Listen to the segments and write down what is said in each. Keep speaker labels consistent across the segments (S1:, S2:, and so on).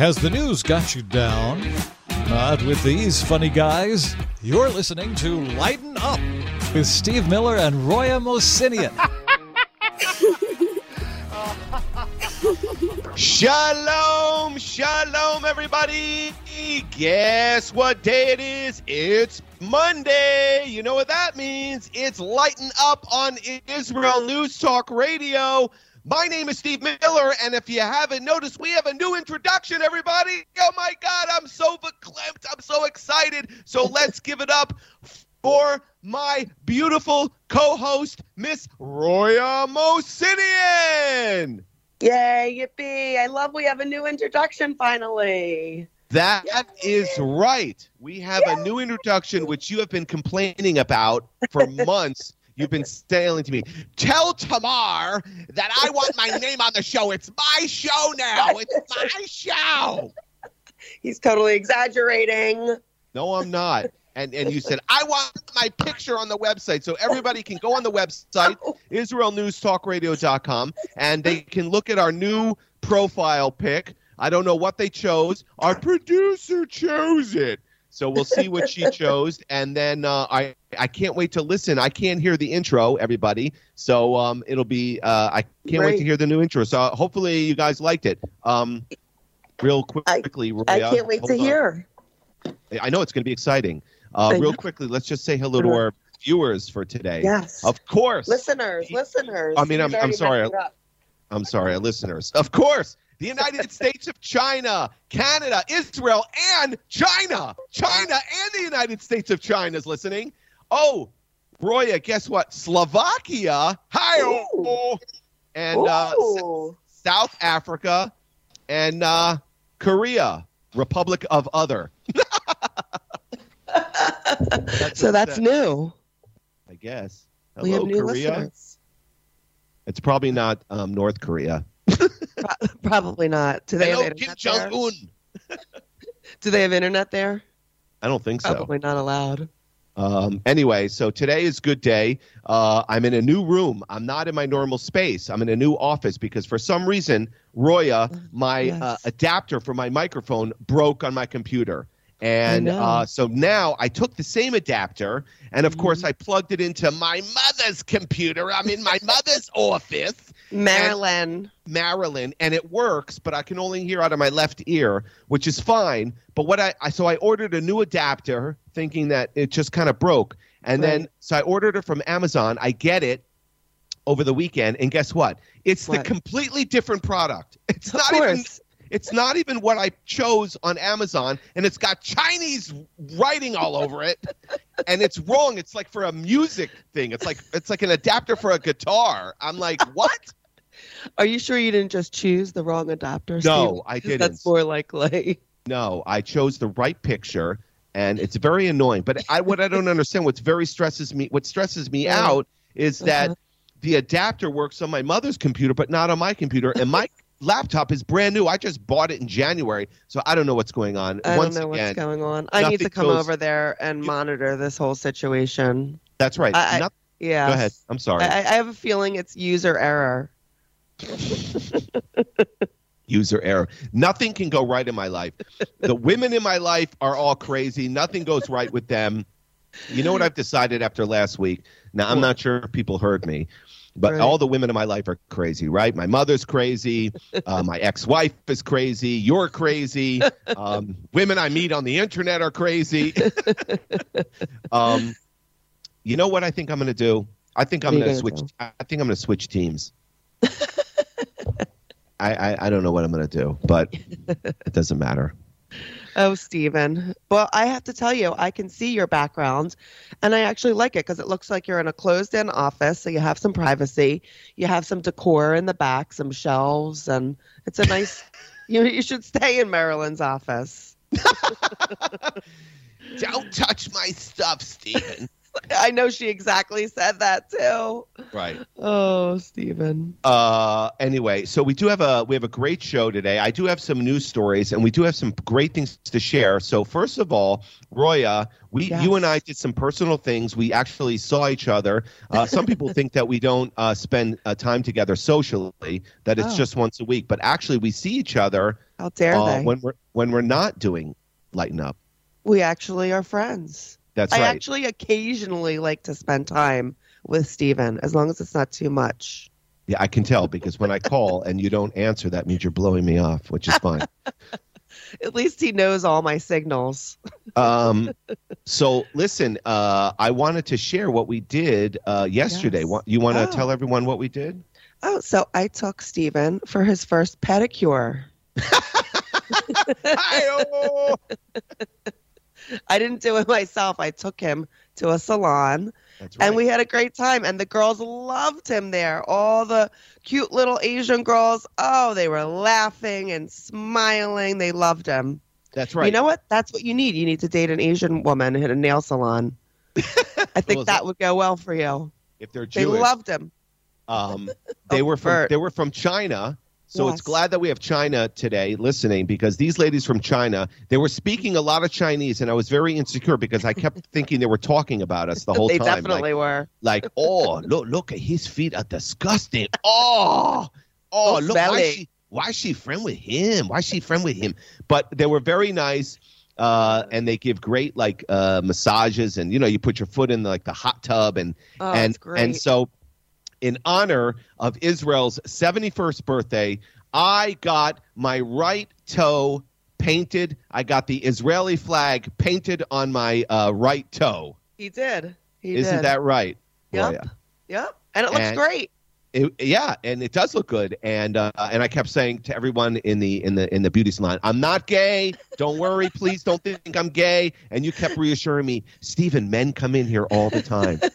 S1: Has the news got you down? Not with these funny guys. You're listening to Lighten Up with Steve Miller and Roya Mosinian.
S2: Shalom, shalom, everybody. Guess what day it is? It's Monday. You know what that means? It's Lighten Up on Israel News Talk Radio. My name is Steve Miller, and if you haven't noticed, we have a new introduction, everybody. Oh my God, I'm so verklempt. I'm so excited. So let's give it up for my beautiful co host, Miss Roya Mosinian.
S3: Yay, yippee. I love we have a new introduction finally.
S2: That is right. We have a new introduction, which you have been complaining about for months. You've been saying to me, tell Tamar that I want my name on the show. It's my show now. It's my show.
S3: He's totally exaggerating.
S2: No, I'm not. And and you said I want my picture on the website, so everybody can go on the website oh. IsraelNewsTalkRadio.com and they can look at our new profile pic. I don't know what they chose. Our producer chose it. So we'll see what she chose, and then uh, I I can't wait to listen. I can't hear the intro, everybody. So um, it'll be uh, I can't wait to hear the new intro. So hopefully you guys liked it. Um, real quickly,
S3: I
S2: Roya,
S3: can't wait to
S2: on.
S3: hear.
S2: I know it's going to be exciting. Uh, real quickly, let's just say hello to our viewers for today.
S3: Yes.
S2: Of course.
S3: listeners, listeners.
S2: I mean, I'm- I'm sorry. I'm sorry, listeners. Of course. The United States of China, Canada, Israel, and China. China and the United States of China is listening. Oh, Roya, guess what? Slovakia. Hi. And uh, South Africa and uh, Korea, Republic of Other.
S3: so that's
S2: it.
S3: new.
S2: I guess. Hello, Korea.
S3: listeners.
S2: It's probably not um, North Korea.
S3: Pro- Probably not. Do they
S2: Hello,
S3: have
S2: Kim
S3: internet
S2: Jong
S3: there?
S2: Un.
S3: Do they have internet there?
S2: I don't think so.
S3: Probably not allowed.
S2: Um, anyway, so today is good day. Uh, I'm in a new room. I'm not in my normal space. I'm in a new office because for some reason, Roya, my
S3: Yes.
S2: uh, adapter for my microphone broke on my computer. And uh, so now I took the same adapter, and of
S3: Mm-hmm.
S2: course I plugged it into my mother's computer. I'm in my mother's office,
S3: Marilyn.
S2: Maryland, and it works, but I can only hear out of my left ear, which is fine. But what I, I so I ordered a new adapter, thinking that it just kind of broke, and then so I ordered it from Amazon. I get it over the weekend, and guess what? It's the completely different product. It's
S3: Of
S2: not even
S3: course.
S2: It's not even what I chose on Amazon, and it's got Chinese writing all over it, and it's wrong. It's like for a music thing. It's like it's like an adapter for a guitar. I'm like, what?
S3: Are you sure you didn't just choose the wrong adapter?
S2: No,
S3: Steve?
S2: I didn't.
S3: That's more likely.
S2: No, I chose the right picture, and it's very annoying. But I what I don't understand, what's very stresses me, what stresses me
S3: Yeah.
S2: out is that
S3: Uh-huh.
S2: the adapter works on my mother's computer, but not on my computer, and my laptop is brand new. I just bought it in January, so I don't know what's going on.
S3: I
S2: Once
S3: don't know
S2: again,
S3: what's going on. I need to come
S2: goes-
S3: over there and monitor this whole situation.
S2: that's right.
S3: I- I- Yeah.
S2: Go ahead. I'm sorry.
S3: I, I have a feeling it's user error.
S2: user error. Nothing can go right in my life. The women in my life are all crazy. Nothing goes right with them. You know what I've decided after last week? Now, I'm not sure if people heard me, but
S3: Right.
S2: all the women in my life are crazy, right? My mother's crazy. Uh, my ex wife is crazy. You're crazy. Um, women I meet on the internet are crazy. um, you know what I think I'm going to do? I think I'm going to switch. I think I'm going to switch teams. I, I, I don't know what I'm going to do, but it doesn't matter.
S3: Oh, Stephen. Well, I have to tell you, I can see your background and I actually like it because it looks like you're in a closed in office. So you have some privacy. You have some decor in the back, some shelves, and it's a nice, you, you should stay in Marilyn's office.
S2: Don't touch my stuff, Steven.
S3: I know she exactly said that too.
S2: Right.
S3: Oh, Stephen.
S2: Uh, anyway, so we do have a we have a great show today. I do have some news stories, and we do have some great things to share. So first of all, Roya, we
S3: Yes.
S2: you and I did some personal things. We actually saw each other. Uh, some people think that we don't uh, spend uh, time together socially; that it's
S3: Oh.
S2: just once a week. But actually, we see each other
S3: How dare
S2: uh,
S3: they?
S2: when we're when we're not doing lighten up.
S3: we actually are friends.
S2: That's
S3: I
S2: right.
S3: actually occasionally like to spend time with Stephen, as long as it's not too much.
S2: yeah, I can tell because when I call and you don't answer, that means you're blowing me off, which is fine.
S3: At least he knows all my signals.
S2: um, so listen, uh, I wanted to share what we did uh, yesterday.
S3: Yes.
S2: You want to
S3: Oh.
S2: tell everyone what we did?
S3: Oh, so I took Stephen for his first pedicure. I didn't do it myself. I took him to a salon
S2: right.
S3: and we had a great time and the girls loved him there. All the cute little Asian girls, oh, they were laughing and smiling. They loved him.
S2: That's right.
S3: You know what? That's what you need. You need to date an Asian woman at a nail salon. I think
S2: Well,
S3: that would go well for you.
S2: if they're Jewish, They
S3: loved him.
S2: um, they
S3: Oh,
S2: were from
S3: Bert.
S2: they were from China. So it's glad that we have China today listening because these ladies from China, they were speaking a lot of Chinese, and I was very insecure because I kept thinking they were talking about us the whole
S3: they
S2: time. Like,
S3: definitely were.
S2: like, oh, look, look at his feet are disgusting. Oh, oh,
S3: So
S2: look, why is she, why is she friend with him? Why is she friend with him? But they were very nice, uh, and they give great like uh, massages, and you know, you put your foot in like the hot tub, and
S3: Oh,
S2: and and so, in honor of Israel's seventy first birthday, I got my right toe painted. I got the Israeli flag painted on my uh, right toe.
S3: he did. He
S2: Isn't
S3: did.
S2: that right?
S3: Yep.
S2: Roya?
S3: Yep. And it looks
S2: And-
S3: great.
S2: It, yeah, and it does look good. And uh, and I kept saying to everyone in the in the in the beauty salon, "I'm not gay. Don't worry, please. Don't think I'm gay." And you kept reassuring me, Stephen, men come in here all the time.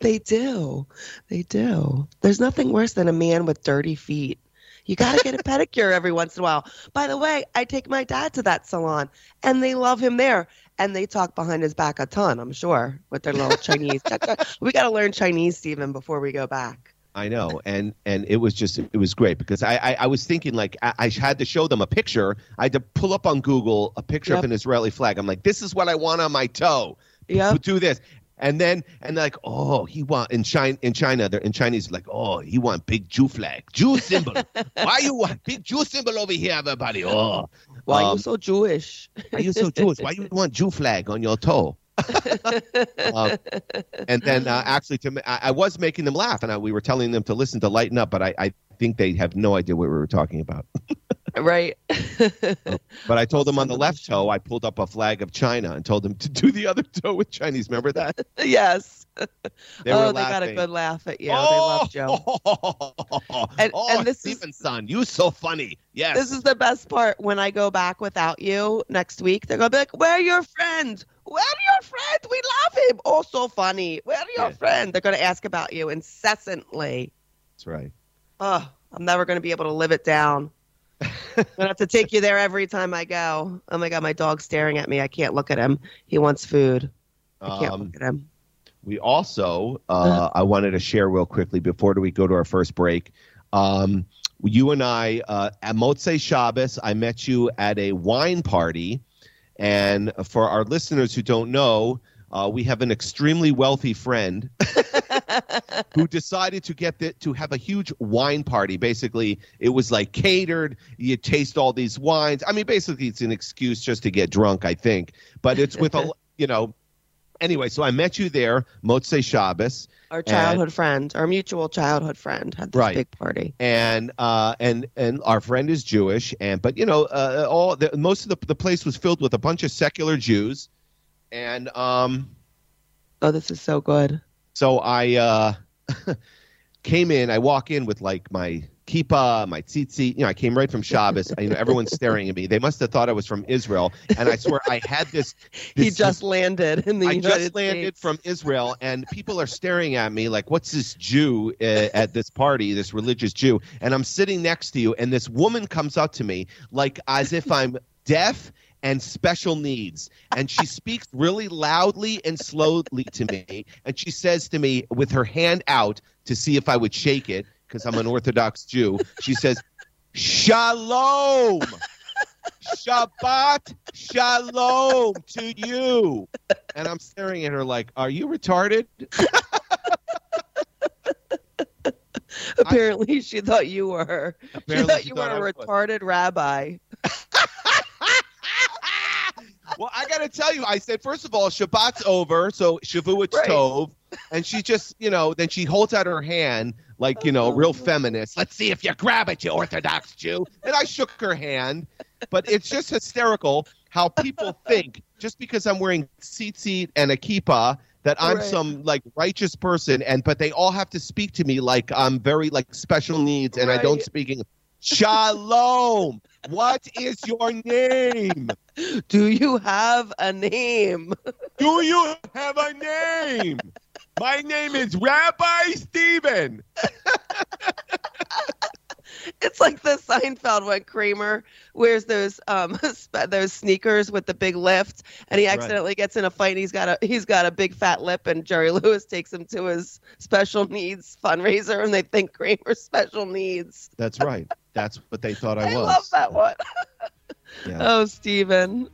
S3: They do. They do. There's nothing worse than a man with dirty feet. You got to get a pedicure every once in a while. By the way, I take my dad to that salon and they love him there. And they talk behind his back a ton, I'm sure, with their little Chinese. we got to learn Chinese, Stephen, before we go back.
S2: I know, and and it was just it was great because I I, I was thinking like I, I had to show them a picture. I had to pull up on Google a picture
S3: Yep.
S2: of an Israeli flag. I'm like, this is what I want on my toe.
S3: Yep.
S2: do this. And then and like, oh, he want in China in China, they're in Chinese like, oh, he want big Jew flag, Jew symbol. Why you want big Jew symbol over here, everybody? Oh,
S3: Why are
S2: um,
S3: you so Jewish?
S2: why you so Jewish? Why you want Jew flag on your toe? Um, and then uh, actually, to I, I was making them laugh, and I, we were telling them to listen to Lighten Up, but I, I think they have no idea what we were talking about.
S3: right.
S2: But I told them on the
S3: Son of a
S2: left toe, I pulled up a flag of China and told them to do the other toe with Chinese. Remember that?
S3: yes.
S2: They
S3: oh, they got a good laugh at you. Oh! They love you.
S2: Oh,
S3: And-
S2: oh,
S3: and this is-
S2: Stephen son, you so funny. Yes.
S3: This is the best part. When I go back without you next week, they're gonna be like, "Where are your friends? Where are your friends? We love him. Oh, so funny. Where are your
S2: Yeah.
S3: friends?" They're gonna ask about you incessantly.
S2: That's right.
S3: Oh, I'm never gonna be able to live it down. I'm gonna have to take you there every time I go. Oh my god, my dog's staring at me. I can't look at him. He wants food. I can't
S2: Um,
S3: look at him.
S2: We also, uh, I wanted to share real quickly before we go to our first break. Um, you and I, uh, at Motzei Shabbos, I met you at a wine party. And for our listeners who don't know, uh, we have an extremely wealthy friend who decided to get the, to have a huge wine party. Basically, it was like catered. You taste all these wines. I mean, basically, it's an excuse just to get drunk, I think. But it's with a you know. Anyway, so I met you there, Motzei Shabbos,
S3: Our childhood friend, our mutual childhood friend, had this
S2: Right.
S3: big party.
S2: and uh, and and our friend is Jewish, and but you know, uh, all the, most of the the place was filled with a bunch of secular Jews, and um,
S3: Oh, this is so good.
S2: So I uh, came in. I walk in with like my kippah, my tzitzit. You know, I came right from Shabbos. you know, everyone's staring at me. They must have thought I was from Israel. And I swear, I had this.
S3: He
S2: this-
S3: just landed in the
S2: I
S3: United
S2: just landed
S3: States.
S2: from Israel, and people are staring at me like, "What's this Jew uh, at this party? This religious Jew?" And I'm sitting next to you, and this woman comes up to me like as if I'm deaf and special needs. And she speaks really loudly and slowly to me. And she says to me with her hand out to see if I would shake it because I'm an Orthodox Jew. She says, Shalom. Shabbat Shalom to you. And I'm staring at her like, Are you retarded?
S3: Apparently, she thought you were. She thought
S2: she
S3: you
S2: thought
S3: were
S2: I
S3: a
S2: was.
S3: retarded rabbi.
S2: well, I got to tell you, I said, first of all, Shabbat's over, so Shavua
S3: Right.
S2: Tov. And she just, you know, then she holds out her hand like, you know, real oh. feminist. Let's see if you grab it, you Orthodox Jew. And I shook her hand. But it's just hysterical how people think just because I'm wearing tzitzit and a kippah that I'm
S3: Right.
S2: some like righteous person, and but they all have to speak to me like I'm very like special needs, and I don't
S3: Right.
S2: speak English. Shalom. What is your name?
S3: Do you have a name?
S2: Do you have a name? My name is Rabbi Stephen.
S3: It's like the Seinfeld when Kramer wears those um those sneakers with the big lift, and he
S2: Right.
S3: accidentally gets in a fight. And he's got a he's got a big fat lip, and Jerry Lewis takes him to his special needs fundraiser, and they think Kramer's special needs.
S2: That's right. That's what they thought I,
S3: I,
S2: was.
S3: love that one.
S2: Yeah.
S3: Oh, Steven.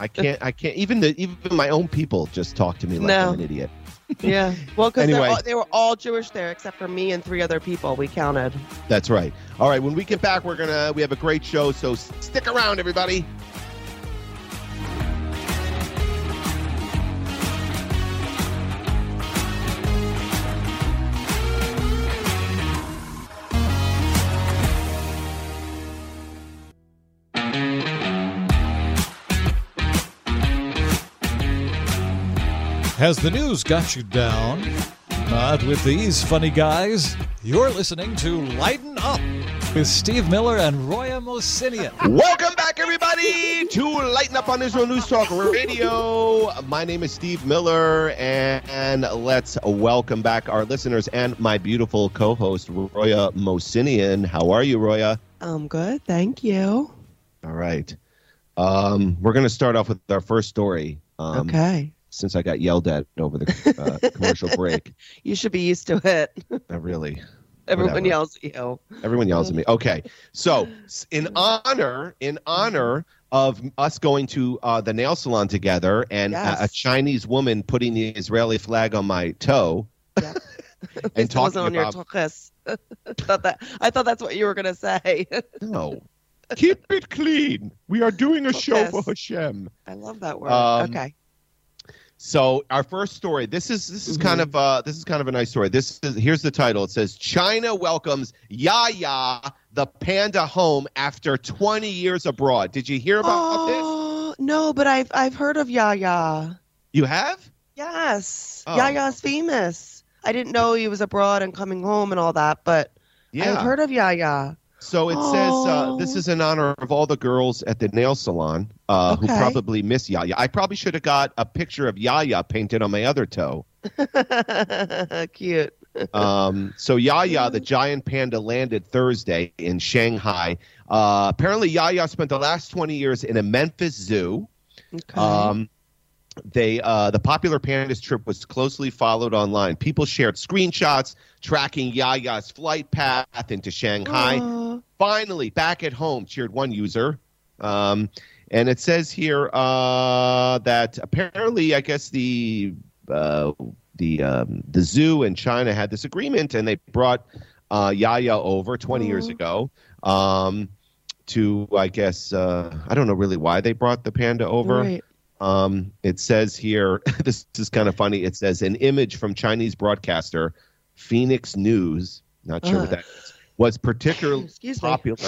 S2: I can't. I can't. Even the even my own people just talk to me like
S3: No.
S2: I'm an idiot.
S3: yeah. Well, because
S2: Anyway.
S3: they were all Jewish there except for me and three other people. We counted.
S2: That's right. All right. When we get back, we're gonna we have a great show. So stick around, everybody.
S1: Has the news got you down? Not with these funny guys. You're listening to Lighten Up with Steve Miller and Roya Mosinian.
S2: Welcome back, everybody, to Lighten Up on Israel News Talk Radio. My name is Steve Miller, and, and let's welcome back our listeners and my beautiful co-host Roya Mosinian. How are you, Roya?
S3: I'm good. Thank you.
S2: All right. Um, we're going to start off with our first story. Um,
S3: okay.
S2: Since I got yelled at over the uh, commercial break,
S3: You should be used to it.
S2: I really
S3: Everyone
S2: Whatever.
S3: yells at you.
S2: Everyone yells at me. Okay, so in honor, in honor of us going to uh, the nail salon together, and a, a Chinese woman putting the Israeli flag on my toe,
S3: Yeah.
S2: and talking
S3: on your
S2: about
S3: tuchus. thought that I thought that's what you were gonna say.
S2: no, keep it clean. We are doing a show for
S3: Yes.
S2: Hashem.
S3: I love that word.
S2: Um,
S3: okay.
S2: So our first story. This is this is
S3: Mhm.
S2: kind of uh this is kind of a nice story. This is here's the title. It says China welcomes Yaya the panda home after 20 years abroad. Did you hear about this?
S3: Oh no, but I've I've heard of Yaya.
S2: You have?
S3: Yes,
S2: Oh.
S3: Yaya's famous. I didn't know he was abroad and coming home and all that, but
S2: Yeah.
S3: I've heard of Yaya.
S2: So it says uh, this
S3: Oh.
S2: is in honor of all the girls at the nail salon uh, who probably miss Yaya. I probably should have got a picture of Yaya painted on my other toe.
S3: Cute.
S2: Um, so Yaya, the giant panda, landed Thursday in Shanghai. Uh, apparently, Yaya spent the last 20 years in a Memphis zoo.
S3: Okay.
S2: Um, they uh, the popular pandas trip was closely followed online. People shared screenshots tracking Yaya's flight path into Shanghai.
S3: Aw.
S2: finally back at home cheered one user um, and it says here uh, that apparently i guess the uh, the um, the zoo in china had this agreement and they brought uh, yaya over 20 years ago um, to i guess uh, i don't know really why they brought the panda over
S3: Right.
S2: Um, it says here, this is kind of funny. It says an image from Chinese broadcaster Phoenix News, not sure what
S3: Uh.
S2: that is, was particularly popular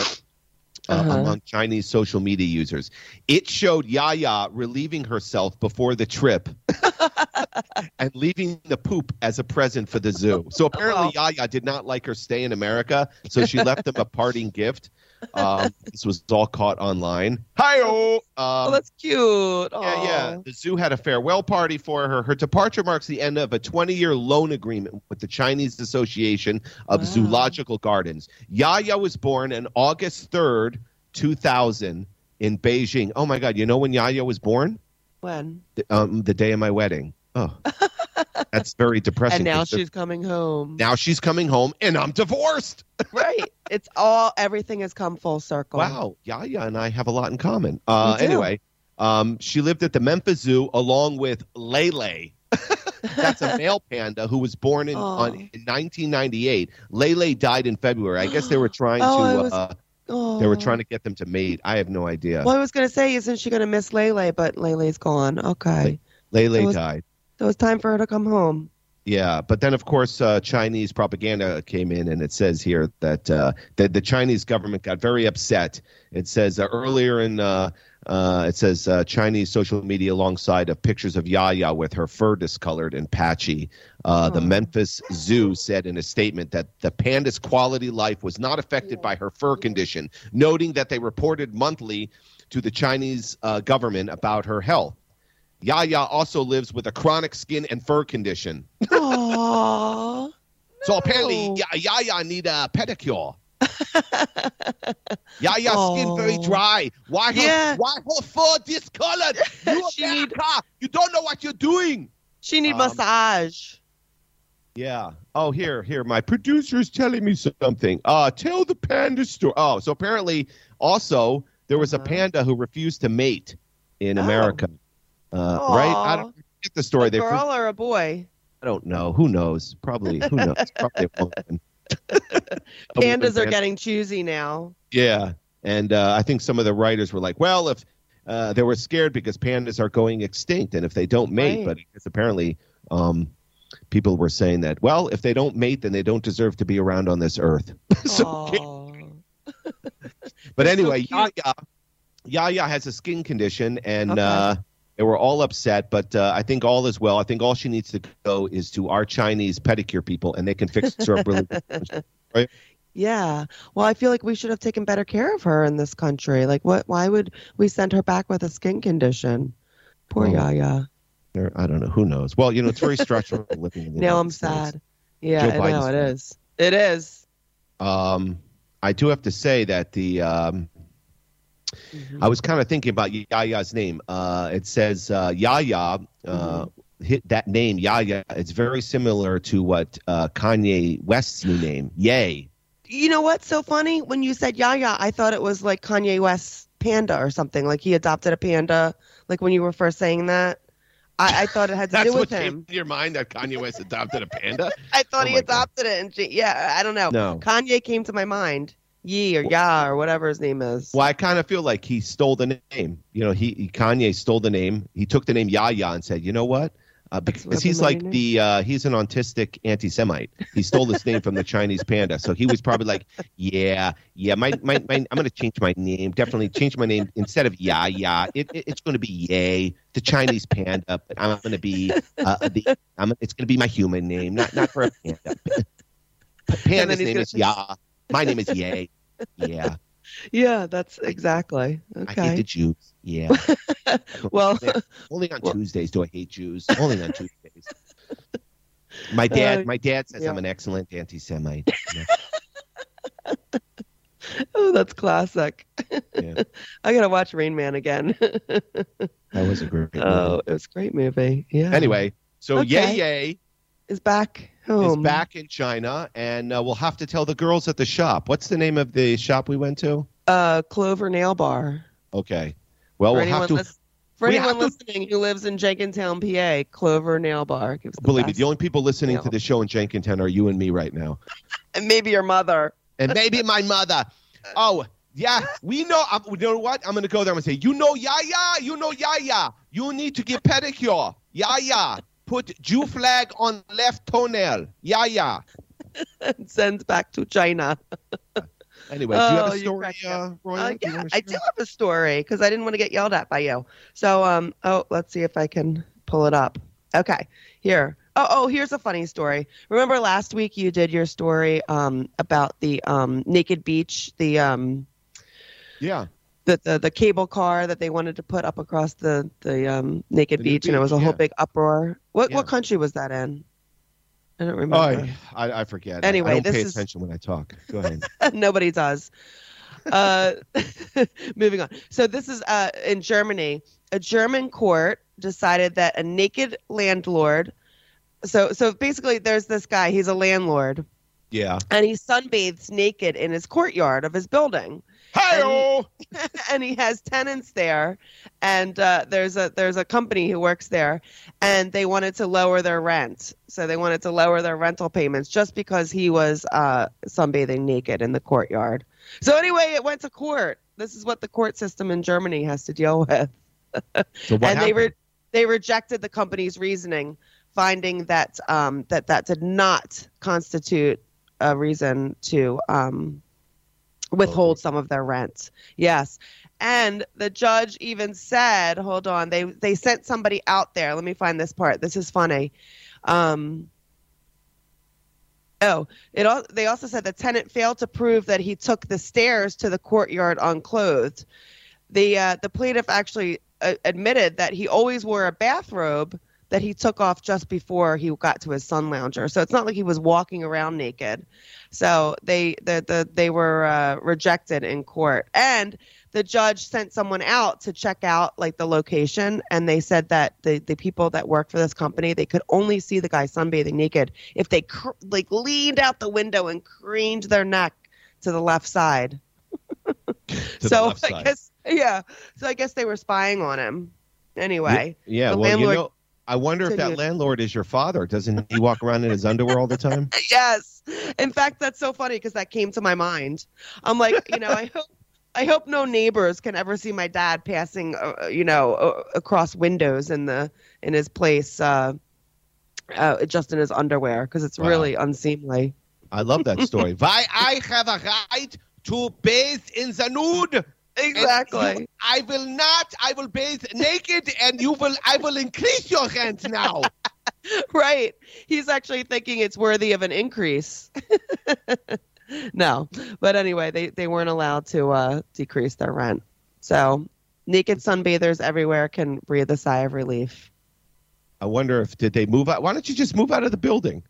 S2: uh,
S3: Uh-huh.
S2: among Chinese social media users. It showed Yaya relieving herself before the trip and leaving the poop as a present for the zoo. So apparently, Yaya did not like her stay in America, so she left them a parting gift. Um, this was all caught online. Hi-oh! Um,
S3: oh, that's cute.
S2: yeah, yeah. The zoo had a farewell party for her. Her departure marks the end of a 20 year loan agreement with the Chinese Association of
S3: Wow.
S2: Zoological Gardens. Yaya was born on August 3rd, 2000, in Beijing. Oh my God! You know when Yaya was born?
S3: When?
S2: The, um, the day of my wedding. Oh, that's very depressing.
S3: And now she's coming home.
S2: now she's coming home, and I'm divorced.
S3: right. It's all everything has come full circle.
S2: Wow, Yaya and I have a lot in common. Uh,
S3: We do.
S2: anyway, um, she lived at the Memphis Zoo along with Lele. That's a male panda who was born in, on,
S3: Aw.
S2: in 1998. Lele died in February. I guess they were trying
S3: Oh, I
S2: to.
S3: was-
S2: uh,
S3: Oh.
S2: they were trying to get them to mate. I have no idea.
S3: Well, I was gonna say, isn't she gonna miss Lele? But Lele's gone. Okay.
S2: Lele
S3: was-
S2: died.
S3: So it's time for her to come home.
S2: Yeah, but then of course uh, Chinese propaganda came in, and it says here that uh, that the Chinese government got very upset. It says uh, earlier in uh, uh, it says uh, Chinese social media alongside of pictures of Yaya with her fur discolored and patchy. Uh, The
S3: Oh.
S2: Memphis Zoo said in a statement that the panda's quality life was not affected by her fur condition, noting that they reported monthly to the Chinese uh, government about her health. Yaya also lives with a chronic skin and fur condition.
S3: Aww.
S2: So apparently. Yaya need a pedicure. Yaya skin very
S3: Oh.
S2: dry. Why her,
S3: Yeah.
S2: why her fur discolored? You
S3: need-
S2: you don't know what you're doing.
S3: She need
S2: Um,
S3: massage.
S2: Yeah. Oh, here, here. My producer's telling me something. Uh, tell the panda story. Oh, so apparently, also there was a
S3: Uh-huh.
S2: panda who refused to mate in
S3: Oh.
S2: America. Uh, right? I don't get the story.
S3: A
S2: They
S3: girl or a boy?
S2: I don't know. Who knows? Probably. Who knows? Probably a woman.
S3: Pandas are getting choosy now.
S2: Yeah, and uh, I think some of the writers were like, "Well, if uh, they were scared because pandas are going extinct, and if they don't mate,
S3: Right.
S2: but apparently um, people were saying that, well, if they don't mate, then they don't deserve to be around on this earth." so, but
S3: That's so
S2: anyway. Yaya, Yaya has a skin condition, and
S3: Okay.
S2: uh, they were all upset. But uh, I think all is well. I think all she needs to go is to our Chinese pedicure people, and they can fix her up really.
S3: Yeah. Well, I feel like we should have taken better care of her in this country. Like, what? Why would we send her back with a skin condition? Poor
S2: Well,
S3: Yaya.
S2: I don't know. Who knows? Well, you know, it's very stressful living in the
S3: Now I'm
S2: States.
S3: sad. Yeah,
S2: Joe
S3: I know it is. It is.
S2: Um, I do have to say that the um,
S3: Mhm.
S2: I was kind of thinking about Yaya's name. Uh, it says uh, Yaya. Uh,
S3: Mm-hmm.
S2: Hit that name Yaya. It's very similar to what uh, Kanye West's new name. Yay.
S3: You know what's so funny? When you said Yaya, I thought it was like Kanye West's panda or something. Like he adopted a panda. Like when you were first saying that, I, I thought it had to
S2: That's
S3: do
S2: what
S3: with
S2: came
S3: him.
S2: to your mind that Kanye West adopted a panda.
S3: I thought
S2: Oh
S3: he
S2: my God.
S3: adopted it, and she, yeah, I don't know.
S2: No.
S3: Kanye came to my mind. Yee or Ya or whatever his name is.
S2: Well, I kind of feel like he stole the name. You know, he, he Kanye stole the name. He took the name Yaya and said, "You know what?" Uh, because he's like
S3: name
S2: the uh, he's an autistic anti-Semite. He stole this name from the Chinese panda, so he was probably like, "Yeah, yeah, my, my, my I'm going to change my name. Definitely change my name instead of Ya Ya. It, it, it's going to be Yay, the Chinese panda. But I'm going to be uh, the I'm, it's going to be my human name, not not for a panda. Panda's name
S3: gonna-
S2: is Ya. My name is Yay. Yeah,
S3: Yeah, that's exactly
S2: I hate the Jews. Yeah."
S3: Well,
S2: Only on
S3: Well-
S2: Tuesdays do I hate Jews. Only on Tuesdays. My dad,
S3: Uh,
S2: my dad says
S3: yeah.
S2: I'm an excellent anti-Semite.
S3: oh, that's classic.
S2: Yeah.
S3: I gotta watch Rain Man again.
S2: That was a great. movie.
S3: oh, it was a great movie. Yeah.
S2: Anyway, so
S3: Okay.
S2: Yay Yay
S3: is back
S2: is back in China, and uh, we'll have to tell the girls at the shop. What's the name of the shop we went to?
S3: Uh, Clover Nail Bar.
S2: Okay. Well,
S3: for
S2: we'll have to.
S3: for
S2: we
S3: anyone listening who lives in Jenkintown, PA, Clover Nail Bar gives the
S2: Believe me, the only people listening
S3: nail.
S2: to the show in Jenkintown are you and me right now,
S3: and maybe your mother.
S2: and maybe my mother. Oh. Yeah, we know. I'm, you know what? I'm gonna go there and say, you know, Yaya, you know, Yaya, you need to get pedicure. Yaya, put Jew flag on left toenail. Yeah,
S3: and sends back to China.
S2: Anyway, do you have
S3: Oh,
S2: a story,
S3: cracked
S2: uh, Roy?
S3: Uh, yeah,
S2: wanna
S3: I do have a story because I didn't want to get yelled at by you. So, um, oh, let's see if I can pull it up. Okay, here. Oh, oh, here's a funny story. Remember last week you did your story um about the um naked beach, the um
S2: Yeah.
S3: The the, the cable car that they wanted to put up across the the um naked
S2: The new
S3: beach, and it was a
S2: beach,
S3: whole big uproar. What
S2: Yeah.
S3: what country was that in? I don't
S2: Oh,
S3: remember.
S2: I, I, I forget. I-
S3: Anyway,
S2: I don't
S3: this
S2: pay
S3: is-
S2: attention when I talk. Go ahead.
S3: Nobody does. uh, moving on. So this is uh, in Germany. A German court decided that a naked landlord. So so basically, there's this guy. He's a landlord,
S2: Yeah.
S3: and he sunbathes naked in his courtyard of his building.
S2: Hi
S3: and he has tenants there and uh, there's a there's a company who works there and they wanted to lower their rent. So they wanted to lower their rental payments just because he was uh, sunbathing naked in the courtyard. So anyway it went to court. This is what the court system in germany has to deal with.
S2: So what
S3: and they
S2: happened?
S3: re- they rejected the company's reasoning finding that um, that that did not constitute a reason to um, withhold some of their rent. Yes. And the judge even said, hold on, they they sent somebody out there. Let me find this part. This is funny. Um Oh, it all, they also said the tenant failed to prove that he took the stairs to the courtyard unclothed. The uh, the plaintiff actually uh, admitted that he always wore a bathrobe that he took off just before he got to his sun lounger. So it's not like he was walking around naked. So they the, the they were uh, rejected in court, and the judge sent someone out to check out like the location, and they said that the the people that work for this company they could only see the guy sunbathing naked if they cr- like leaned out the window and craned their neck to the left side.
S2: To the
S3: so
S2: left
S3: I
S2: side.
S3: guess yeah, so I guess they were spying on him. Anyway,
S2: Yeah,
S3: the
S2: well,
S3: landlord-
S2: you know, I wonder if that landlord is your father. Doesn't he walk around in his underwear all the time?
S3: yes. In fact, that's so funny because that came to my mind. I'm like, you know, I hope. I hope no neighbors can ever see my dad passing, uh, you know, uh, across windows in the in his place, uh, uh, just in his underwear, because it's
S2: Wow.
S3: really unseemly.
S2: I love that story. Why I have a right to bathe in the nude. And
S3: Exactly.
S2: you- I will not. I will bathe naked, and you will. I will increase your rent now.
S3: right. He's actually thinking it's worthy of an increase. no, but anyway, they they weren't allowed to uh, decrease their rent. So naked sunbathers everywhere can breathe a sigh of relief.
S2: I wonder if did they move out? Why don't you just move out of the building?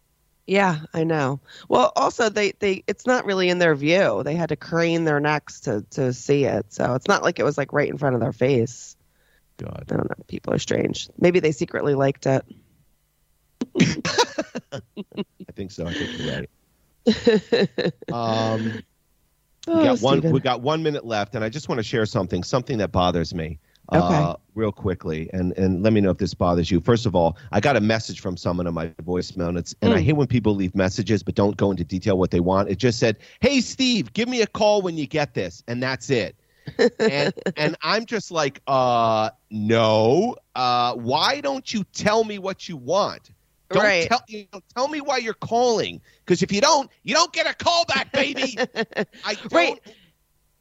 S3: Yeah, I know. Well, also they they it's not really in their view. They had to crane their necks to to see it. So it's not like it was like right in front of their face.
S2: God.
S3: I don't know. People are strange. Maybe they secretly liked it.
S2: I think so. I think you're right. Um, we
S3: Oh,
S2: got one. We got one minute left, and I just want to share something. Something that bothers me. Uh,
S3: Okay.
S2: real quickly, and and let me know if this bothers you. First of all, I got a message from someone on my voicemail, and it's and I
S3: Mm.
S2: hate when people leave messages but don't go into detail what they want. It just said, "Hey Steve, give me a call when you get this," and that's it. and and I'm just like, uh, no. Uh, why don't you tell me what you want? Don't
S3: Right.
S2: tell you know, tell me why you're calling. Because if you don't, you don't get a call back, baby. I don't,
S3: Right.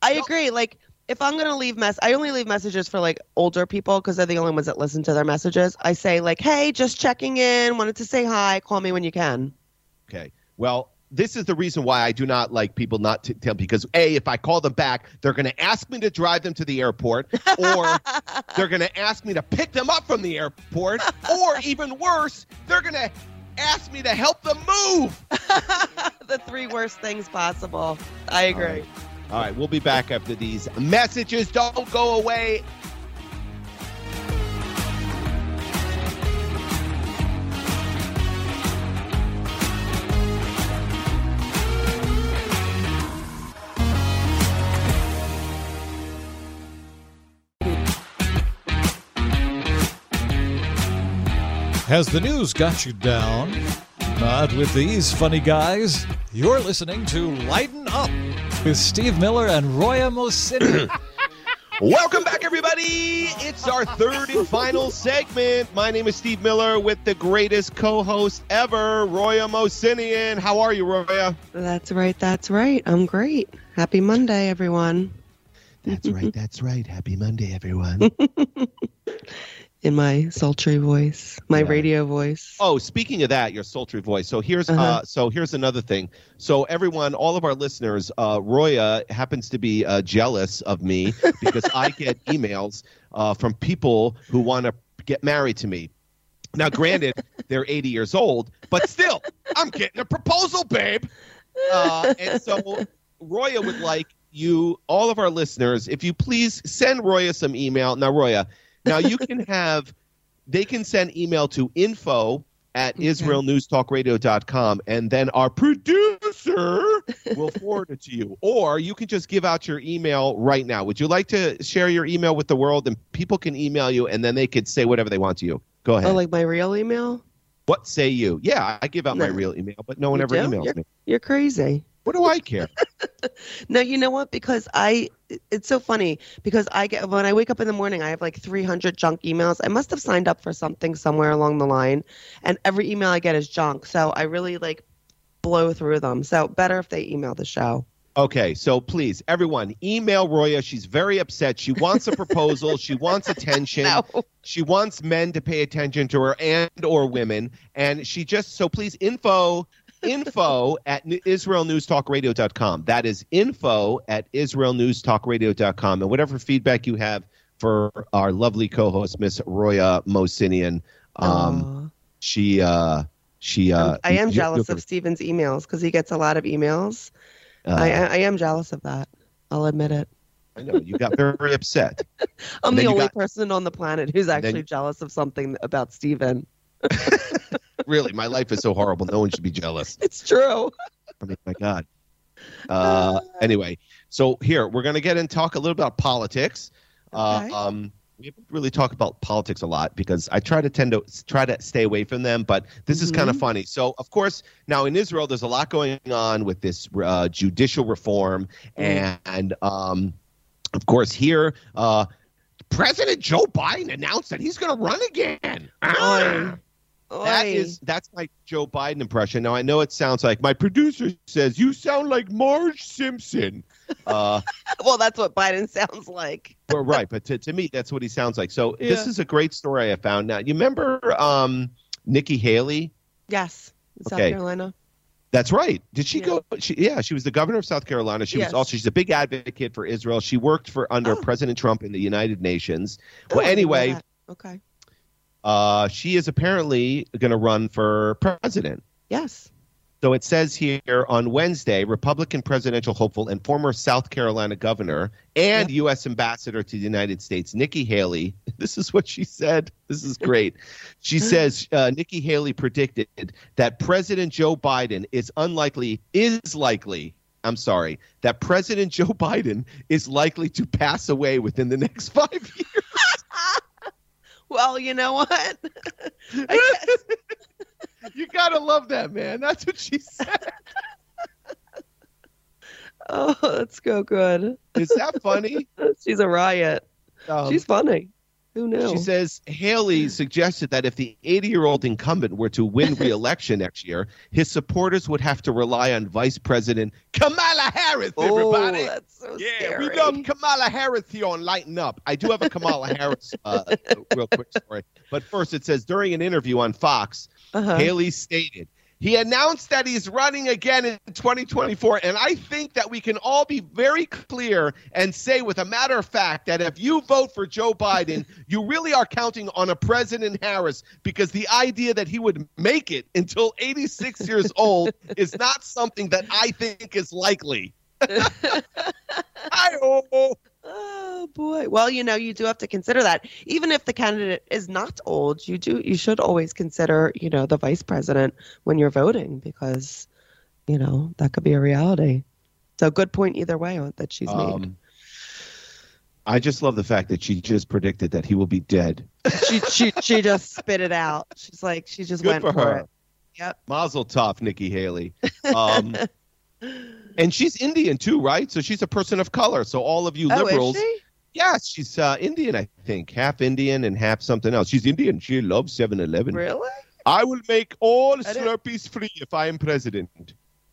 S3: I agree. Like if I'm gonna leave mess, I only leave messages for like older people because they're the only ones that listen to their messages. I say like, "Hey, just checking in. Wanted to say hi. Call me when you can."
S2: Okay. Well, this is the reason why I do not like people not to tell because a if I call them back, they're going to ask me to drive them to the airport, or they're going to ask me to pick them up from the airport, or even worse, they're going to ask me to help them move.
S3: the three worst things possible. I agree.
S2: All right, we'll be back after these messages. Don't go away.
S1: Has the news got you down? Not with these funny guys. You're listening to Lighten Up with Steve Miller and Roya Mosini.
S2: Welcome back, everybody. It's our third and final segment. My name is Steve Miller with the greatest co-host ever, Roya Mosinian. How are you, Roya?
S3: That's right. That's right. I'm great. Happy Monday, everyone.
S2: That's right. That's right. Happy Monday, everyone.
S3: In my sultry voice, my
S2: Yeah.
S3: radio voice.
S2: oh, speaking of that, your sultry voice. So here's
S3: Uh-huh.
S2: uh, so here's another thing. So everyone, all of our listeners, uh, Roya happens to be uh, jealous of me because I get emails uh, from people who want to get married to me. Now, granted, they're 80 years old, but still, I'm getting a proposal, babe. Uh, and so Roya would like you, all of our listeners, if you please send Roya some email. Now, Roya, now you can have, they can send email to info at
S3: Okay.
S2: israelnewstalkradio.com and then our producer will forward it to you. Or you can just give out your email right now. Would you like to share your email with the world and people can email you and then they could say whatever they want to you? Go ahead.
S3: Oh, like my real email?
S2: what say you? Yeah, I give out my real email, but no one
S3: You
S2: ever
S3: do?
S2: emails
S3: You're-
S2: me.
S3: You're crazy.
S2: What do I care?
S3: No, you know what? Because I, it's so funny because I get when I wake up in the morning, I have like 300 junk emails. I must have signed up for something somewhere along the line, and every email I get is junk. So I really like blow through them. So better if they email the show.
S2: Okay, so please, everyone, email Roya. She's very upset. She wants a proposal. she wants attention.
S3: No.
S2: She wants men to pay attention to her and or women. And she just so please info info at israelnewstalkradio.com. That is info at israelnewstalkradio.com. And whatever feedback you have for our lovely co-host, Miss Roya Mosinian. Um, she uh she uh
S3: I am jealous of Steven's emails because he gets a lot of emails.
S2: uh,
S3: I, I am jealous of that. I'll admit it.
S2: I know you got very upset.
S3: I'm the only
S2: got-
S3: person on the planet who's
S2: then-
S3: actually jealous of something about Steven.
S2: really, my life is so horrible. No one should be jealous.
S3: It's true.
S2: I mean, my God. Uh, anyway, so here we're going to get and talk a little about politics.
S3: Okay.
S2: Uh, um, we haven't really talk about politics a lot because I try to tend to try to stay away from them. But this is kind of funny. So, of course, now in Israel, there's a lot going on with this uh, judicial reform,
S3: Mm.
S2: and um, of course, here. Uh, President Joe Biden announced that he's going to run again. Ah! That
S3: Oi.
S2: is that's my Joe Biden impression. Now I know it sounds like my producer says you sound like Marge Simpson. Uh,
S3: well, that's what Biden sounds like.
S2: well, right, but to, to me that's what he sounds like. So this is a great story I found. Now you remember um, Nikki Haley?
S3: Yes, South
S2: Okay.
S3: Carolina.
S2: That's right. Did she
S3: Yeah.
S2: go? She, yeah, she was the governor of South Carolina. She
S3: Yes.
S2: was also she's a big advocate for Israel. She worked for under
S3: Oh.
S2: President Trump in the United Nations.
S3: Oh,
S2: Well,
S3: I
S2: anyway.
S3: Okay.
S2: Uh, she is apparently going to run for president.
S3: Yes.
S2: So it says here on Wednesday, Republican presidential hopeful and former South Carolina governor and U.S. ambassador to the United States, Nikki Haley. This is what she said. This is great. She says uh, Nikki Haley predicted that President Joe Biden is unlikely, is likely. I'm sorry, that President Joe Biden is likely to pass away within the next five years.
S3: Well, you know what?
S2: You gotta love that, man. That's what she said.
S3: Oh, let's go good.
S2: Is that funny?
S3: She's a riot.
S2: Um,
S3: She's funny. Who knew?
S2: She says Haley suggested that if the 80 year old incumbent were to win re election next year, his supporters would have to rely on Vice President Kamala Harris, everybody.
S3: oh,
S2: everybody.
S3: that's so
S2: yeah,
S3: scary.
S2: we love Kamala Harris here on Lighten Up. I do have a Kamala Harris uh, real quick story. But first, it says during an interview on Fox,
S3: uh-huh.
S2: Haley stated, he announced that he's running again in 2024. And I think that we can all be very clear and say, with a matter of fact, that if you vote for Joe Biden, you really are counting on a President Harris because the idea that he would make it until 86 years old is not something that I think is likely. I
S3: Oh boy. Well, you know, you do have to consider that. Even if the candidate is not old, you do you should always consider, you know, the vice president when you're voting because, you know, that could be a reality. So good point either way that she's made.
S2: um, I just love the fact that she just predicted that he will be dead.
S3: She she she just spit it out. She's like she just
S2: Good
S3: went
S2: for
S3: for,
S2: her.
S3: it. Yep.
S2: Mazel tov, Nikki Haley. Um, and she's Indian too, right? So she's a person of color. So all of you
S3: Oh,
S2: liberals,
S3: is she?
S2: yes, she's uh, Indian, I think, half Indian and half something else. She's Indian. She loves 7-Eleven.
S3: Really?
S2: I will make all Slurpees free if I am president.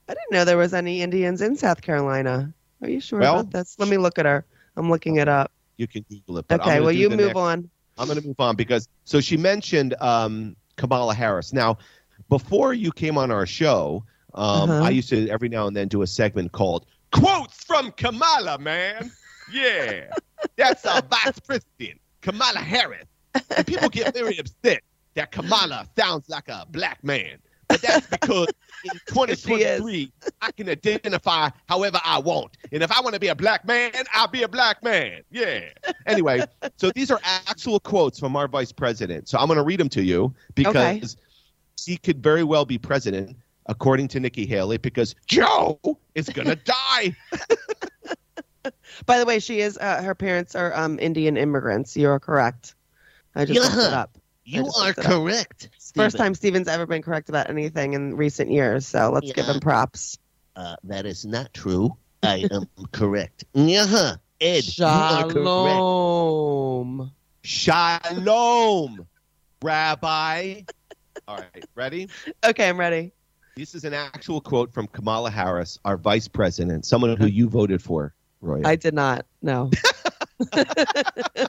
S3: I didn't know there was any Indians in South Carolina. Are you sure
S2: Well,
S3: about this? Let me look at her. I'm looking it up.
S2: You can Google it. But
S3: Okay, well you move
S2: next-
S3: on.
S2: I'm going to move on because so she mentioned um, Kamala Harris. Now, before you came on our show, um,
S3: Uh-huh.
S2: I used to every now and then do a segment called "Quotes from Kamala." Man, yeah, that's our vice president, Kamala Harris, and people get very upset that Kamala sounds like a black man. But that's because in 2023, I can identify however I want. And if I want to be a black man, I'll be a black man. Yeah. Anyway, so these are actual quotes from our vice president. So I'm going to read them to you because
S3: Okay.
S2: he could very well be president, according to Nikki Haley, because Joe is going to die.
S3: By the way, she is. Uh, her parents are um, Indian immigrants. You are correct. I just looked it up.
S2: You are
S3: looked it
S2: correct.
S3: First time Steven's ever been correct about anything in recent years. So let's give him props.
S2: Uh, that is not true. I am correct. Yeah, Ed, you are correct.
S3: Shalom.
S2: Shalom, Rabbi. All right, ready?
S3: Okay, I'm ready.
S2: This is an actual quote from Kamala Harris, our vice president, someone who you voted for, Roy.
S3: I did not. No.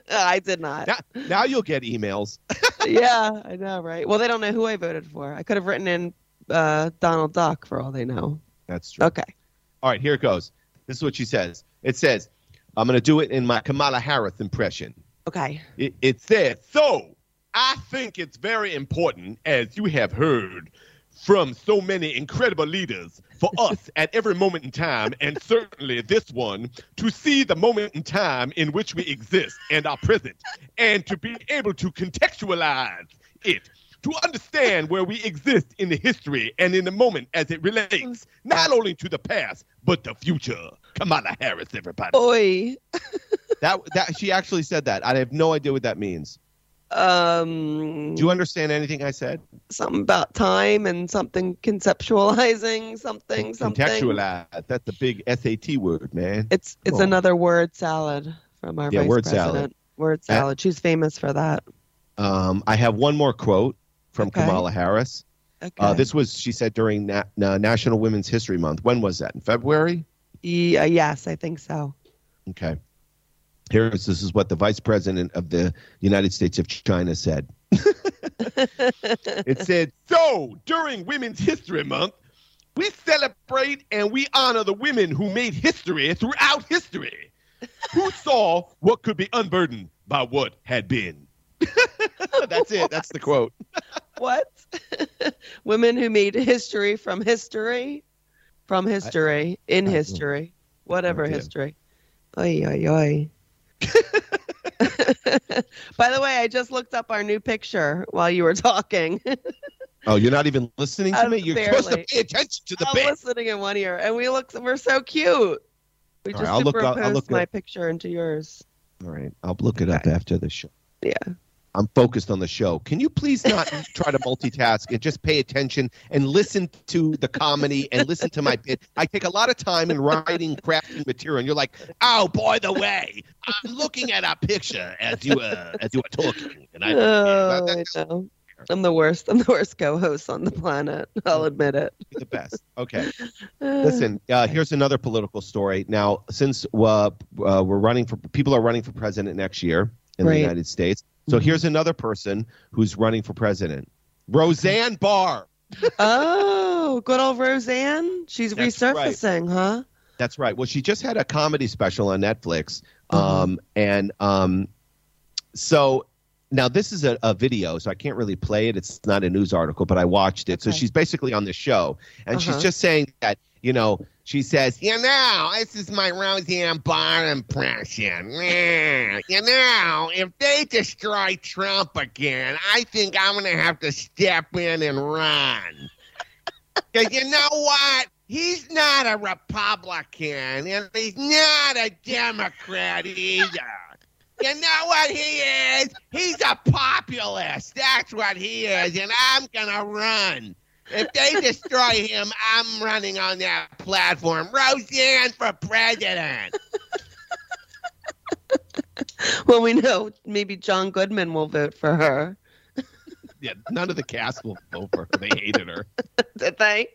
S3: I did not.
S2: now, now you'll get emails.
S3: yeah, I know, right? Well, they don't know who I voted for. I could have written in uh, Donald Duck for all they know.
S2: That's true.
S3: Okay.
S2: All right, here it goes. This is what she says. It says, I'm going to do it in my Kamala Harris impression.
S3: Okay.
S2: It, it says, So, I think it's very important, as you have heard from so many incredible leaders, for us at every moment in time, and certainly this one, to see the moment in time in which we exist and are present, and to be able to contextualize it. To understand where we exist in the history and in the moment as it relates not only to the past but the future. Kamala Harris, everybody.
S3: Oi.
S2: That that she actually said that. I have no idea what that means.
S3: Um,
S2: Do you understand anything I said?
S3: something about time and something conceptualizing something something.
S2: Contextualize. That's a big SAT word, man.
S3: It's it's
S2: on.
S3: another word salad from our
S2: Yeah,
S3: vice
S2: word
S3: president.
S2: salad.
S3: Word salad. She's famous for that.
S2: Um, I have one more quote from
S3: Okay.
S2: Kamala Harris.
S3: Okay.
S2: Uh, this was she said during Na- Na- National Women's History Month. When was that? In February?
S3: yeah, yes, I think so.
S2: Okay. Here's this is what the Vice President of the United States of China said. It said, So, during Women's History Month, we celebrate and we honor the women who made history throughout history, who saw what could be unburdened by what had been. That's it. That's the quote.
S3: What? Women who made history from history, from history, in
S2: I-
S3: history, whatever
S2: idea.
S3: history. Oi, oi, oi. By the way, I just looked up our new picture while you were talking.
S2: Oh, you're not even listening to
S3: I'm
S2: me? You're supposed to pay attention to the
S3: I'm
S2: bit.
S3: listening in one ear, and we look. We're so cute. We
S2: All
S3: just
S2: right, I'll look I'll look
S3: my
S2: up-
S3: picture into yours.
S2: All right. I'll look it up after the show.
S3: Yeah.
S2: I'm focused on the show. Can you please not try to multitask and just pay attention and listen to the comedy and listen to my bit? I take a lot of time in writing, crafting material, and you're like, "Oh, by the way, I'm looking at a picture as you uh, as you are talking." And I,
S3: Oh, I know. I'm the worst. I'm the worst co-host on the planet. I'll admit it.
S2: the best. Okay, listen. Uh, here's another political story. Now, since uh, uh, we're running for people are running for president next year in
S3: Right.
S2: the United States, so
S3: Mhm.
S2: here's another person who's running for president, Roseanne Barr.
S3: Oh, good old Roseanne. She's
S2: That's right.
S3: resurfacing, huh?
S2: That's right. Well, she just had a comedy special on Netflix.
S3: Uh-huh.
S2: Um, and um, so now this is a, a video, so I can't really play it. It's not a news article, but I watched it. So she's basically on the show, and she's
S3: Uh-huh.
S2: just saying that, you know, she says, you know, this is my Roseanne Barr impression. You know, if they destroy Trump again, I think I'm going to have to step in and run. Because you know what? He's not a Republican, and he's not a Democrat either. You know what he is? He's a populist. That's what he is, and I'm gonna run. If they destroy him, I'm running on that platform. Roseanne for president.
S3: Well, we know maybe John Goodman will vote for her.
S2: Yeah, none of the cast will vote for her. They hated her.
S3: Did they?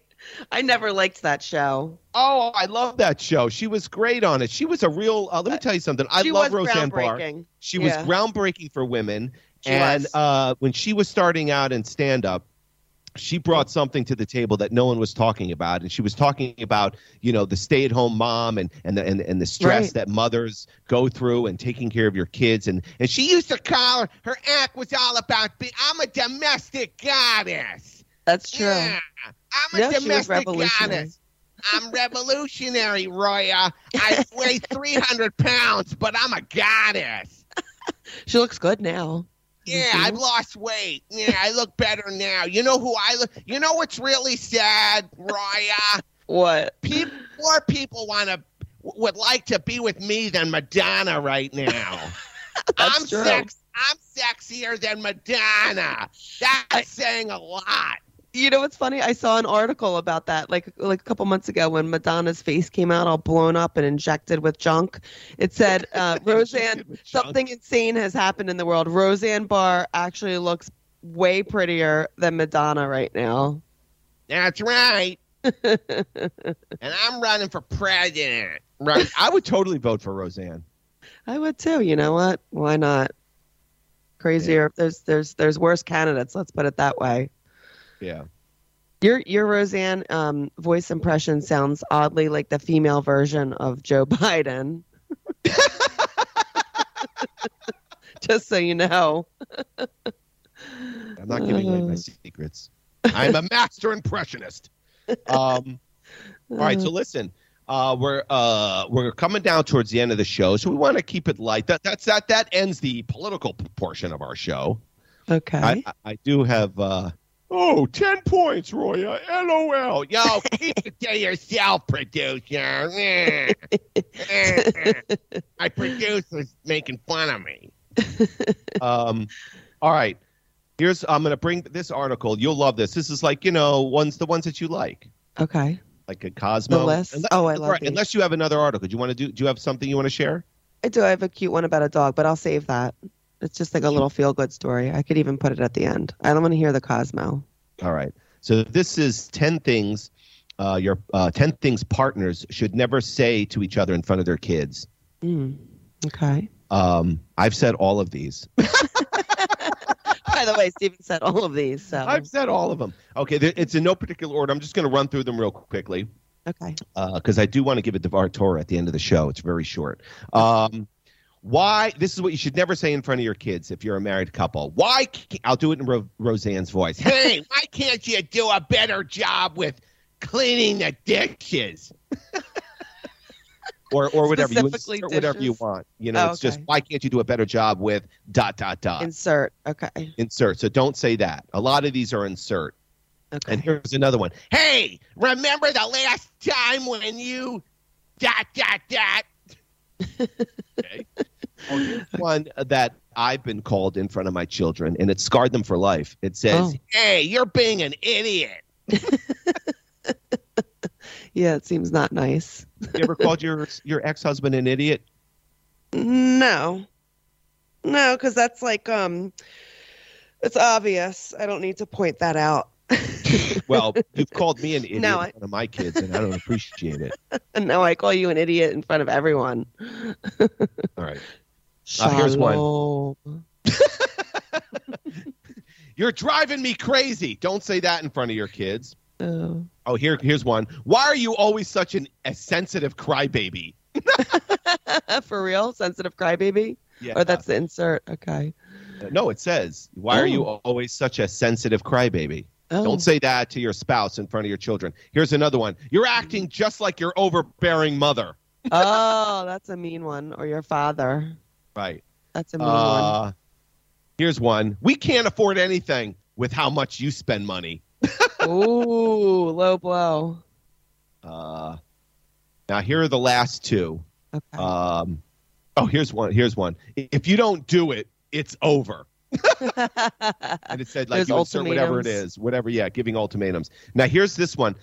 S3: I never liked that show.
S2: Oh, I love that show. She was great on it. She was a real. Uh, let me tell you something. I
S3: she
S2: love
S3: was
S2: Roseanne Barr.
S3: groundbreaking.
S2: She was groundbreaking for women.
S3: She
S2: and
S3: was.
S2: uh, when she was starting out in stand up, she brought something to the table that no one was talking about, and she was talking about you know the stay at home mom and and the and, and the stress
S3: Right.
S2: that mothers go through and taking care of your kids, and and she used to call her her act was all about be, I'm a domestic goddess.
S3: That's true.
S2: Yeah, I'm a
S3: No,
S2: domestic goddess. I'm revolutionary, Roya. I weigh 300 pounds, but I'm a goddess.
S3: She looks good now.
S2: Yeah,
S3: Mhm.
S2: I've lost weight. Yeah, I look better now. You know who I look? You know what's really sad, Roya?
S3: What?
S2: People, more people want to would like to be with me than Madonna right now.
S3: That's
S2: I'm
S3: true.
S2: sex. I'm sexier than Madonna. That's
S3: I-
S2: saying a lot.
S3: You know what's funny? I saw an article about that like like a couple months ago when Madonna's face came out all blown up and injected with junk. It said uh, Roseanne something insane has happened in the world. Roseanne Barr actually looks way prettier than Madonna right now.
S2: That's right. and I'm running for president. Right. I would totally vote for Roseanne.
S3: I would too. You know what? Why not? Crazier. There's there's there's worse candidates. Let's put it that way.
S2: Yeah.
S3: Your your Roseanne um, voice impression sounds oddly like the female version of Joe Biden. Just so you know.
S2: I'm not giving away my secrets. I'm a master impressionist. Um, all right, so listen, uh, we're uh, we're coming down towards the end of the show, so we want to keep it light. That that's that that ends the political portion of our show.
S3: Okay.
S2: I, I, do have uh, oh 10 points, Roya. LOL. Yo, keep it to yourself, producer. My producer's making fun of me. um, all right. Here's I'm gonna bring this article. You'll love this. This is like you know ones the ones that you like,
S3: okay.
S2: like a Cosmo.
S3: The list?
S2: Unless,
S3: Oh, I love
S2: right. Unless you have another article, do you want to do? Do you have something you want to share?
S3: I do. I have a cute one about a dog, but I'll save that. It's just like a little feel good story. I could even put it at the end. I don't want to hear the Cosmo.
S2: All right. So this is ten things. Uh, your uh, ten things partners should never say to each other in front of their kids.
S3: Mm. Okay.
S2: Um, I've said all of these.
S3: By the way, Steven said all of these. So
S2: I've said all of them. Okay, it's in no particular order. I'm just going to run through them real quickly.
S3: okay.
S2: because I do want to give a Devar Torah at the end of the show. It's very short. Um, why? This is what you should never say in front of your kids if you're a married couple. Why? I'll do it in Ro- Roseanne's voice. Hey, why can't you do a better job with cleaning the dishes? or or whatever you insert whatever you want. You know,
S3: Oh,
S2: it's just why can't you do a better job with dot dot dot
S3: Insert. Okay.
S2: insert. So don't say that. A lot of these are insert.
S3: Okay.
S2: And here's another one. Hey, remember the last time when you dot dot dot? Okay. One that I've been called in front of my children, and it scarred them for life. It says,
S3: Oh.
S2: "Hey, you're being an idiot."
S3: yeah, it seems not nice.
S2: You ever called your your ex husband an idiot?
S3: No. No, because that's like um, it's obvious. I don't need to point that out.
S2: Well, you've called me an idiot
S3: No,
S2: in front of my kids, and I don't appreciate it.
S3: and now I call you an idiot in front of everyone.
S2: All right, Uh, here's one. You're driving me crazy. Don't say that in front of your kids.
S3: Oh.
S2: Oh, here, here's one. Why are you always such an, a sensitive crybaby?
S3: For real? Sensitive crybaby?
S2: Yeah.
S3: Or that's the insert. Okay.
S2: no. It says, "Why are you always such a sensitive crybaby?"
S3: Oh.
S2: Don't say that to your spouse in front of your children. Here's another one. You're acting just like your overbearing mother.
S3: oh, that's a mean one. Or your father.
S2: Right.
S3: That's a mean one.
S2: Uh, here's one. We can't afford anything with how much you spend money.
S3: Ooh, low blow.
S2: Uh, now here are the last two.
S3: Okay.
S2: Um, oh, here's one. Here's one. If you don't do it, it's over. And it said like you insert whatever it is, whatever. Yeah, giving ultimatums. Now here's this one.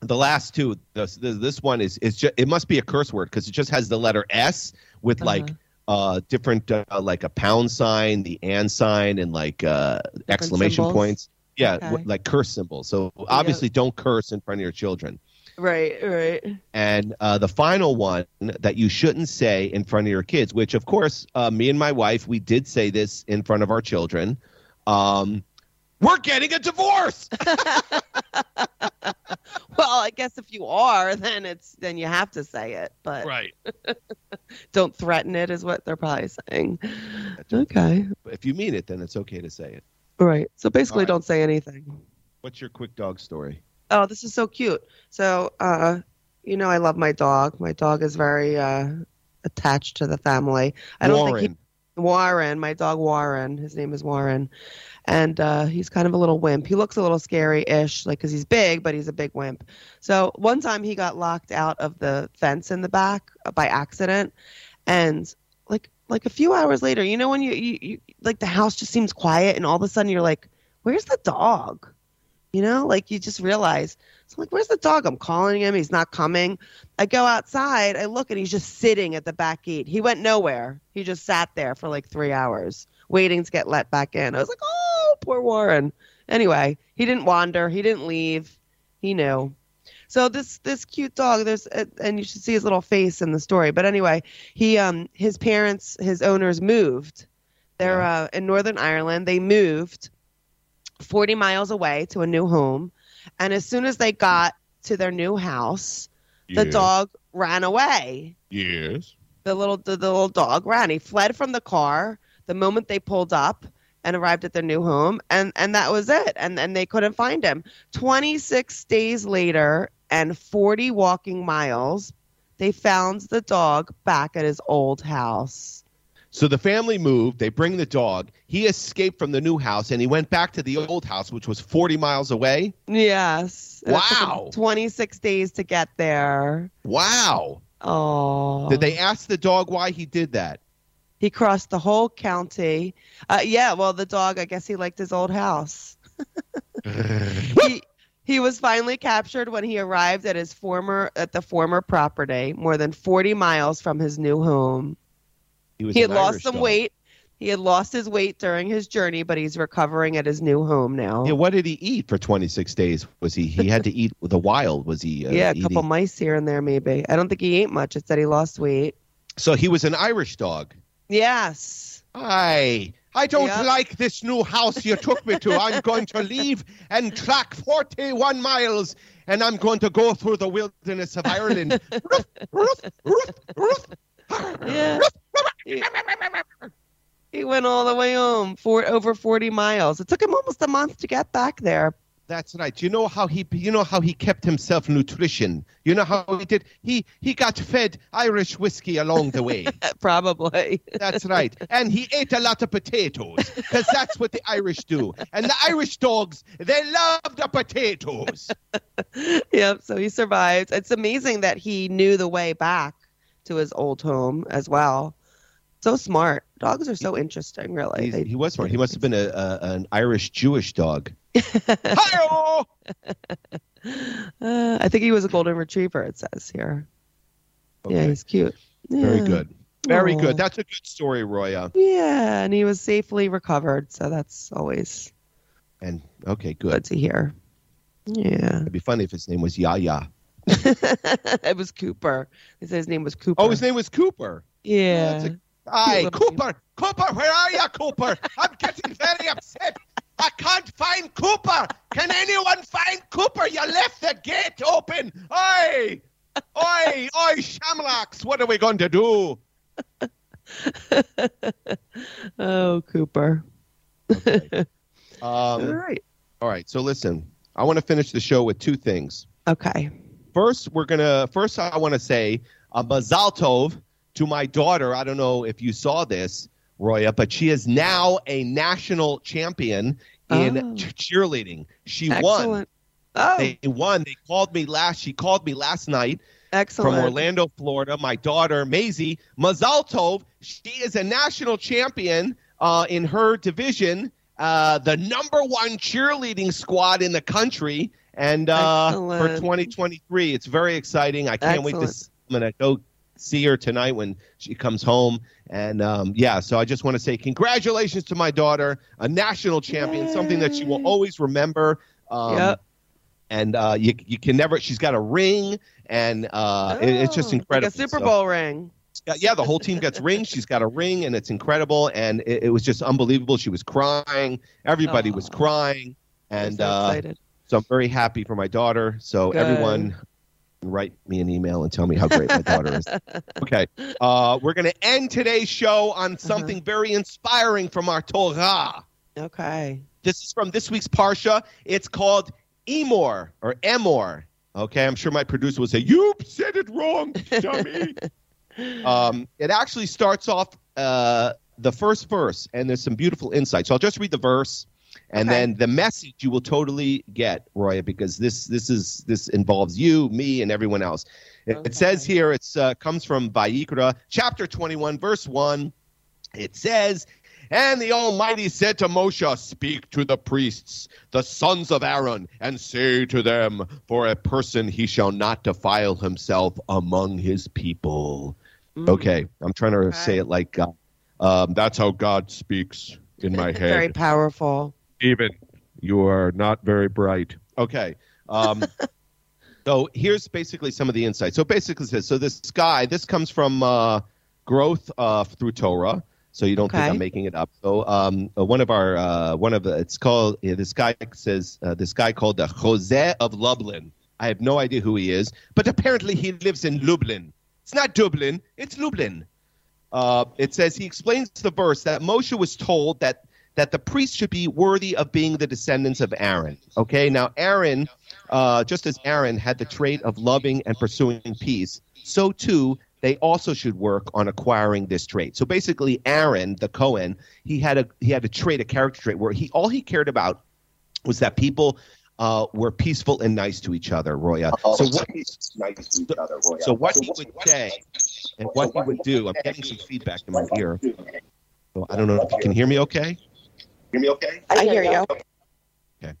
S2: The last two. This this, this one is is just it must be a curse word because it just has the letter S with like uh different uh, like a pound sign, the and sign, and like uh exclamation
S3: symbols?
S2: points. Yeah,
S3: Okay.
S2: w- like curse symbols. So obviously, don't curse in front of your children.
S3: Right, right.
S2: And uh, the final one that you shouldn't say in front of your kids, which of course, uh, me and my wife, we did say this in front of our children. Um, we're getting a divorce.
S3: Well, I guess if you are, then it's then you have to say it, but
S2: right.
S3: don't threaten it is what they're probably saying. Okay.
S2: If you mean it, then it's okay to say it.
S3: Right. So basically
S2: All right.
S3: don't say anything.
S2: What's your quick dog story?
S3: Oh, this is so cute. So, uh, you know, I love my dog. My dog is very uh, attached to the family. I don't
S2: Warren.
S3: think he Warren, my dog Warren. His name is Warren, and uh, he's kind of a little wimp. He looks a little scary-ish, like because he's big, but he's a big wimp. So one time he got locked out of the fence in the back uh, by accident, and like like a few hours later, you know when you, you, you like the house just seems quiet, and all of a sudden you're like, "Where's the dog?" You know, like you just realize. So I'm like, "Where's the dog?" I'm calling him. He's not coming. I go outside, I look, and he's just sitting at the back gate. He went nowhere. He just sat there for like three hours, waiting to get let back in. I was like, oh, poor Warren. Anyway, he didn't wander. He didn't leave. He knew. So this this cute dog, there's and you should see his little face in the story. But anyway, he um his parents, his owners moved. They're uh, in Northern Ireland. They moved 40 miles away to a new home, and as soon as they got to their new house, the dog ran away.
S2: Yes.
S3: The little the, the little dog ran. He fled from the car the moment they pulled up and arrived at their new home, and and that was it. And and they couldn't find him. Twenty six days later, and forty walking miles, they found the dog back at his old house.
S2: So the family moved. They bring the dog. He escaped from the new house and he went back to the old house, which was 40 miles away.
S3: Yes. And it took him
S2: Wow.
S3: Twenty six days to get there.
S2: Wow.
S3: Oh.
S2: Did they ask the dog why he did that?
S3: He crossed the whole county. Uh, yeah, well, the dog, I guess he liked his old house. he, he was finally captured when he arrived at his former at the former property, more than 40 miles from his new home.
S2: He,
S3: He had lost
S2: Irish
S3: some
S2: dog.
S3: weight. He had lost his weight during his journey, but he's recovering at his new home now.
S2: Yeah, what did he eat for 26 days? Was he he had to eat the wild? Was he? Uh,
S3: yeah, a
S2: eating-
S3: couple mice here and there, maybe. I don't think he ate much. It said he lost weight.
S2: So he was an Irish dog.
S3: Yes.
S2: I I don't
S3: Yeah.
S2: like this new house you took me to. I'm going to leave and track 41 miles and I'm going to go through the wilderness of Ireland.
S3: Yeah. he, he went all the way home for over 40 miles. It took him almost a month to get back there.
S2: That's right. You know how he you know how he kept himself nutrition. You know how he did he he got fed Irish whiskey along the way.
S3: Probably.
S2: That's right. And he ate a lot of potatoes because that's what the Irish do. And the Irish dogs, they love the potatoes.
S3: yep. So he survived. It's amazing that he knew the way back to his old home as well. So smart. Dogs are so interesting, really.
S2: He,
S3: They-
S2: he was smart. He must have been a, a an Irish Jewish dog.
S3: Uh, I think he was a golden retriever. It says here. Yeah, he's cute.
S2: Very
S3: Yeah.
S2: good. Very
S3: Aw.
S2: good. That's a good story, Roya.
S3: Yeah, and he was safely recovered, so that's always
S2: And okay, good.
S3: good to hear. Yeah.
S2: It'd be funny if his name was Yaya.
S3: it was Cooper. They said his name was Cooper.
S2: Oh, his name was Cooper.
S3: Yeah.
S2: Aye,
S3: little
S2: Cooper. Cooper, where are you, Cooper? I'm getting very upset. I can't find Cooper. Can anyone find Cooper? You left the gate open. Oi! Oi! Oi, Shamlocks, what are we going to do?
S3: oh, Cooper. All
S2: Um,
S3: right.
S2: all right, so listen, I want to finish the show with two things.
S3: Okay.
S2: First, we're gonna. First, I want to say a mazal tov to my daughter. I don't know if you saw this, Roya, but she is now a national champion in
S3: Oh.
S2: cheerleading. She won.
S3: Oh,
S2: They won. They called me last. She called me last night
S3: excellent.
S2: from Orlando, Florida. My daughter Maisie Mazal tov. She is a national champion uh, in her division. Uh, the number one cheerleading squad in the country, and uh, for 2023, it's very exciting. I can't wait to.
S3: Excellent.
S2: s- I'm gonna go see her tonight when she comes home, and um, yeah. So I just want to say congratulations to my daughter, a national champion, something that she will always remember. Um,
S3: Yep.
S2: and uh, you you can never. She's got a ring, and uh, it- it's just
S3: Oh,
S2: incredible.
S3: Like a Super
S2: So-
S3: Bowl ring.
S2: yeah, yeah, the whole team gets rings. She's got a ring, and it's incredible, and it, it was just unbelievable. She was crying. Everybody was crying, and
S3: I'm so
S2: uh,
S3: excited.
S2: So I'm very happy for my daughter. So
S3: Good.
S2: everyone, write me an email and tell me how great my daughter is. Okay, uh, we're going to end today's show on
S3: Uh-huh.
S2: something very inspiring from our Torah.
S3: Okay.
S2: This is from this week's Parsha. It's called Emor or Emor. Okay, I'm sure my producer will say, You said it wrong, dummy. um, it actually starts off uh, the first verse, and there's some beautiful insight. So I'll just read the verse. And
S3: Okay.
S2: then the message you will totally get, Roya, because this this is this involves you, me, and everyone else. It, it says here, it's uh, comes from Vayikra, chapter 21, verse 1. It says, And the Almighty said to Moshe, Speak to the priests, the sons of Aaron, and say to them, For a person he shall not defile himself among his people.
S3: Mm.
S2: Okay, I'm trying to
S3: Okay.
S2: say it like God. Um, that's how God speaks in my head.
S3: Very powerful.
S2: Even you are not very bright. Okay. Um, so here's basically some of the insights. So basically, it says so this guy. This comes from uh, growth uh, through Torah. So you don't think I'm making it up. So um, uh, one of our uh, one of the, it's called this guy says uh, this guy called the Chozeh of Lublin. I have no idea who he is, but apparently he lives in Lublin. It's not Dublin. It's Lublin. Uh, it says he explains the verse that Moshe was told that that the priests should be worthy of being the descendants of Aaron. Okay, now Aaron, uh, just as Aaron had the trait of loving and pursuing peace, so too they also should work on acquiring this trait. So basically, Aaron, the Cohen, he had a he had a trait, a character trait, where he all he cared about was that people uh, were peaceful and nice to each other. Roya. So what so what he would say and what he would do. I'm getting some feedback in my ear. So I don't know if you can hear me. Okay. Hear me okay?
S3: I hear you. Okay.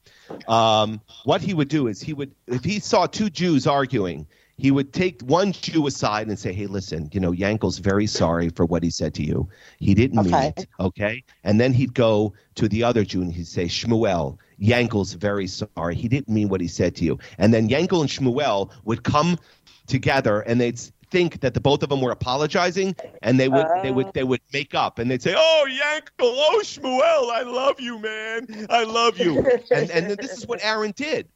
S2: Um, what he would do is he would if he saw two Jews arguing, he would take one Jew aside and say, "Hey, listen, you know, Yankel's very sorry for what he said to you. He didn't mean it, okay?" And then he'd go to the other Jew and he'd say, "Shmuel, Yankel's very sorry. He didn't mean what he said to you." And then Yankel and Shmuel would come together and they'd think that the both of them were apologizing and they would they would they would make up and they'd say oh yankel oh shmuel i love you man i love you and and this is what aaron did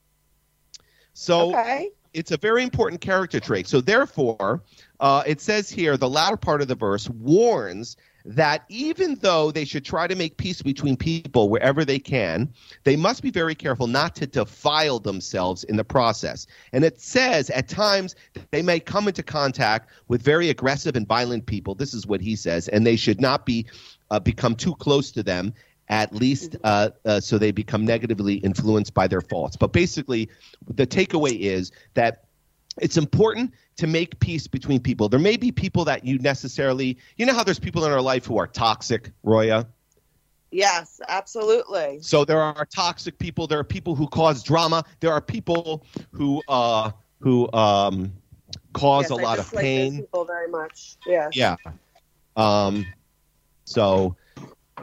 S2: so
S3: okay.
S2: it's a very important character trait. So therefore, uh, it says here the latter part of the verse warns that even though they should try to make peace between people wherever they can, they must be very careful not to defile themselves in the process. And it says at times they may come into contact with very aggressive and violent people. This is what he says, and they should not be uh, become too close to them. At least, uh, uh, so they become negatively influenced by their faults. But basically, the takeaway is that it's important to make peace between people. There may be people that you necessarily, you know, how there's people in our life who are toxic, Roya.
S3: Yes, absolutely.
S2: So there are toxic people. There are people who cause drama. There are people who uh, who um, cause
S3: Yes,
S2: a
S3: I
S2: lot of pain.
S3: People very much. Yes.
S2: Yeah. Um, so,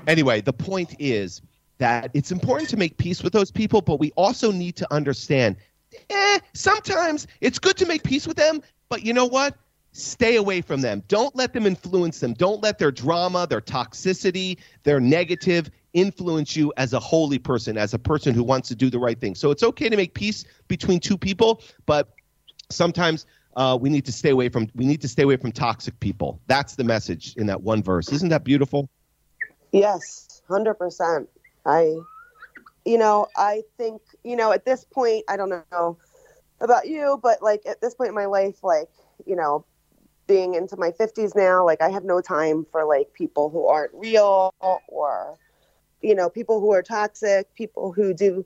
S2: anyway, the point is that it's important to make peace with those people, but we also need to understand eh, sometimes it's good to make peace with them, but you know what? Stay away from them. Don't let them influence them. Don't let their drama, their toxicity, their negative influence you as a holy person, as a person who wants to do the right thing. So it's okay to make peace between two people, but sometimes uh, we need to stay away from we need to stay away from toxic people. That's the message in that one verse. Isn't that beautiful?
S4: Yes, hundred percent. I, you know, I think you know at this point, I don't know about you, but like at this point in my life, like you know, being into my fifties now, like I have no time for like people who aren't real or, you know, people who are toxic, people who do,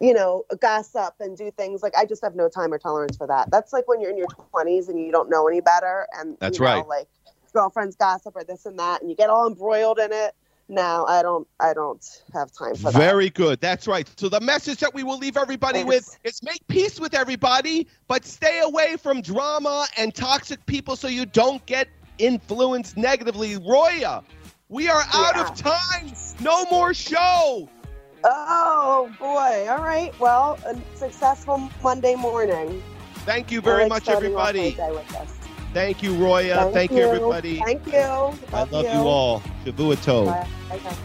S4: you know, gossip and do things like I just have no time or tolerance for that. That's like when you're in your twenties and you don't know any better, and
S2: That's
S4: you know,
S2: right.
S4: Like girlfriends gossip or this and that, and you get all embroiled in it. No, I don't. I don't have time for that.
S2: Very good. That's right. So the message that we will leave everybody with is make peace with everybody, but stay away from drama and toxic people so you don't get influenced negatively. Roya, we are out of time. No more show.
S4: Oh boy! All right. Well, a successful Monday morning.
S2: Thank you very much,
S4: starting off my
S2: everybody.
S4: Day with this.
S2: Thank you, Roya. Thank, you, everybody.
S4: Thank you.
S2: I love you all. Shavua Tov.
S4: Bye. Bye.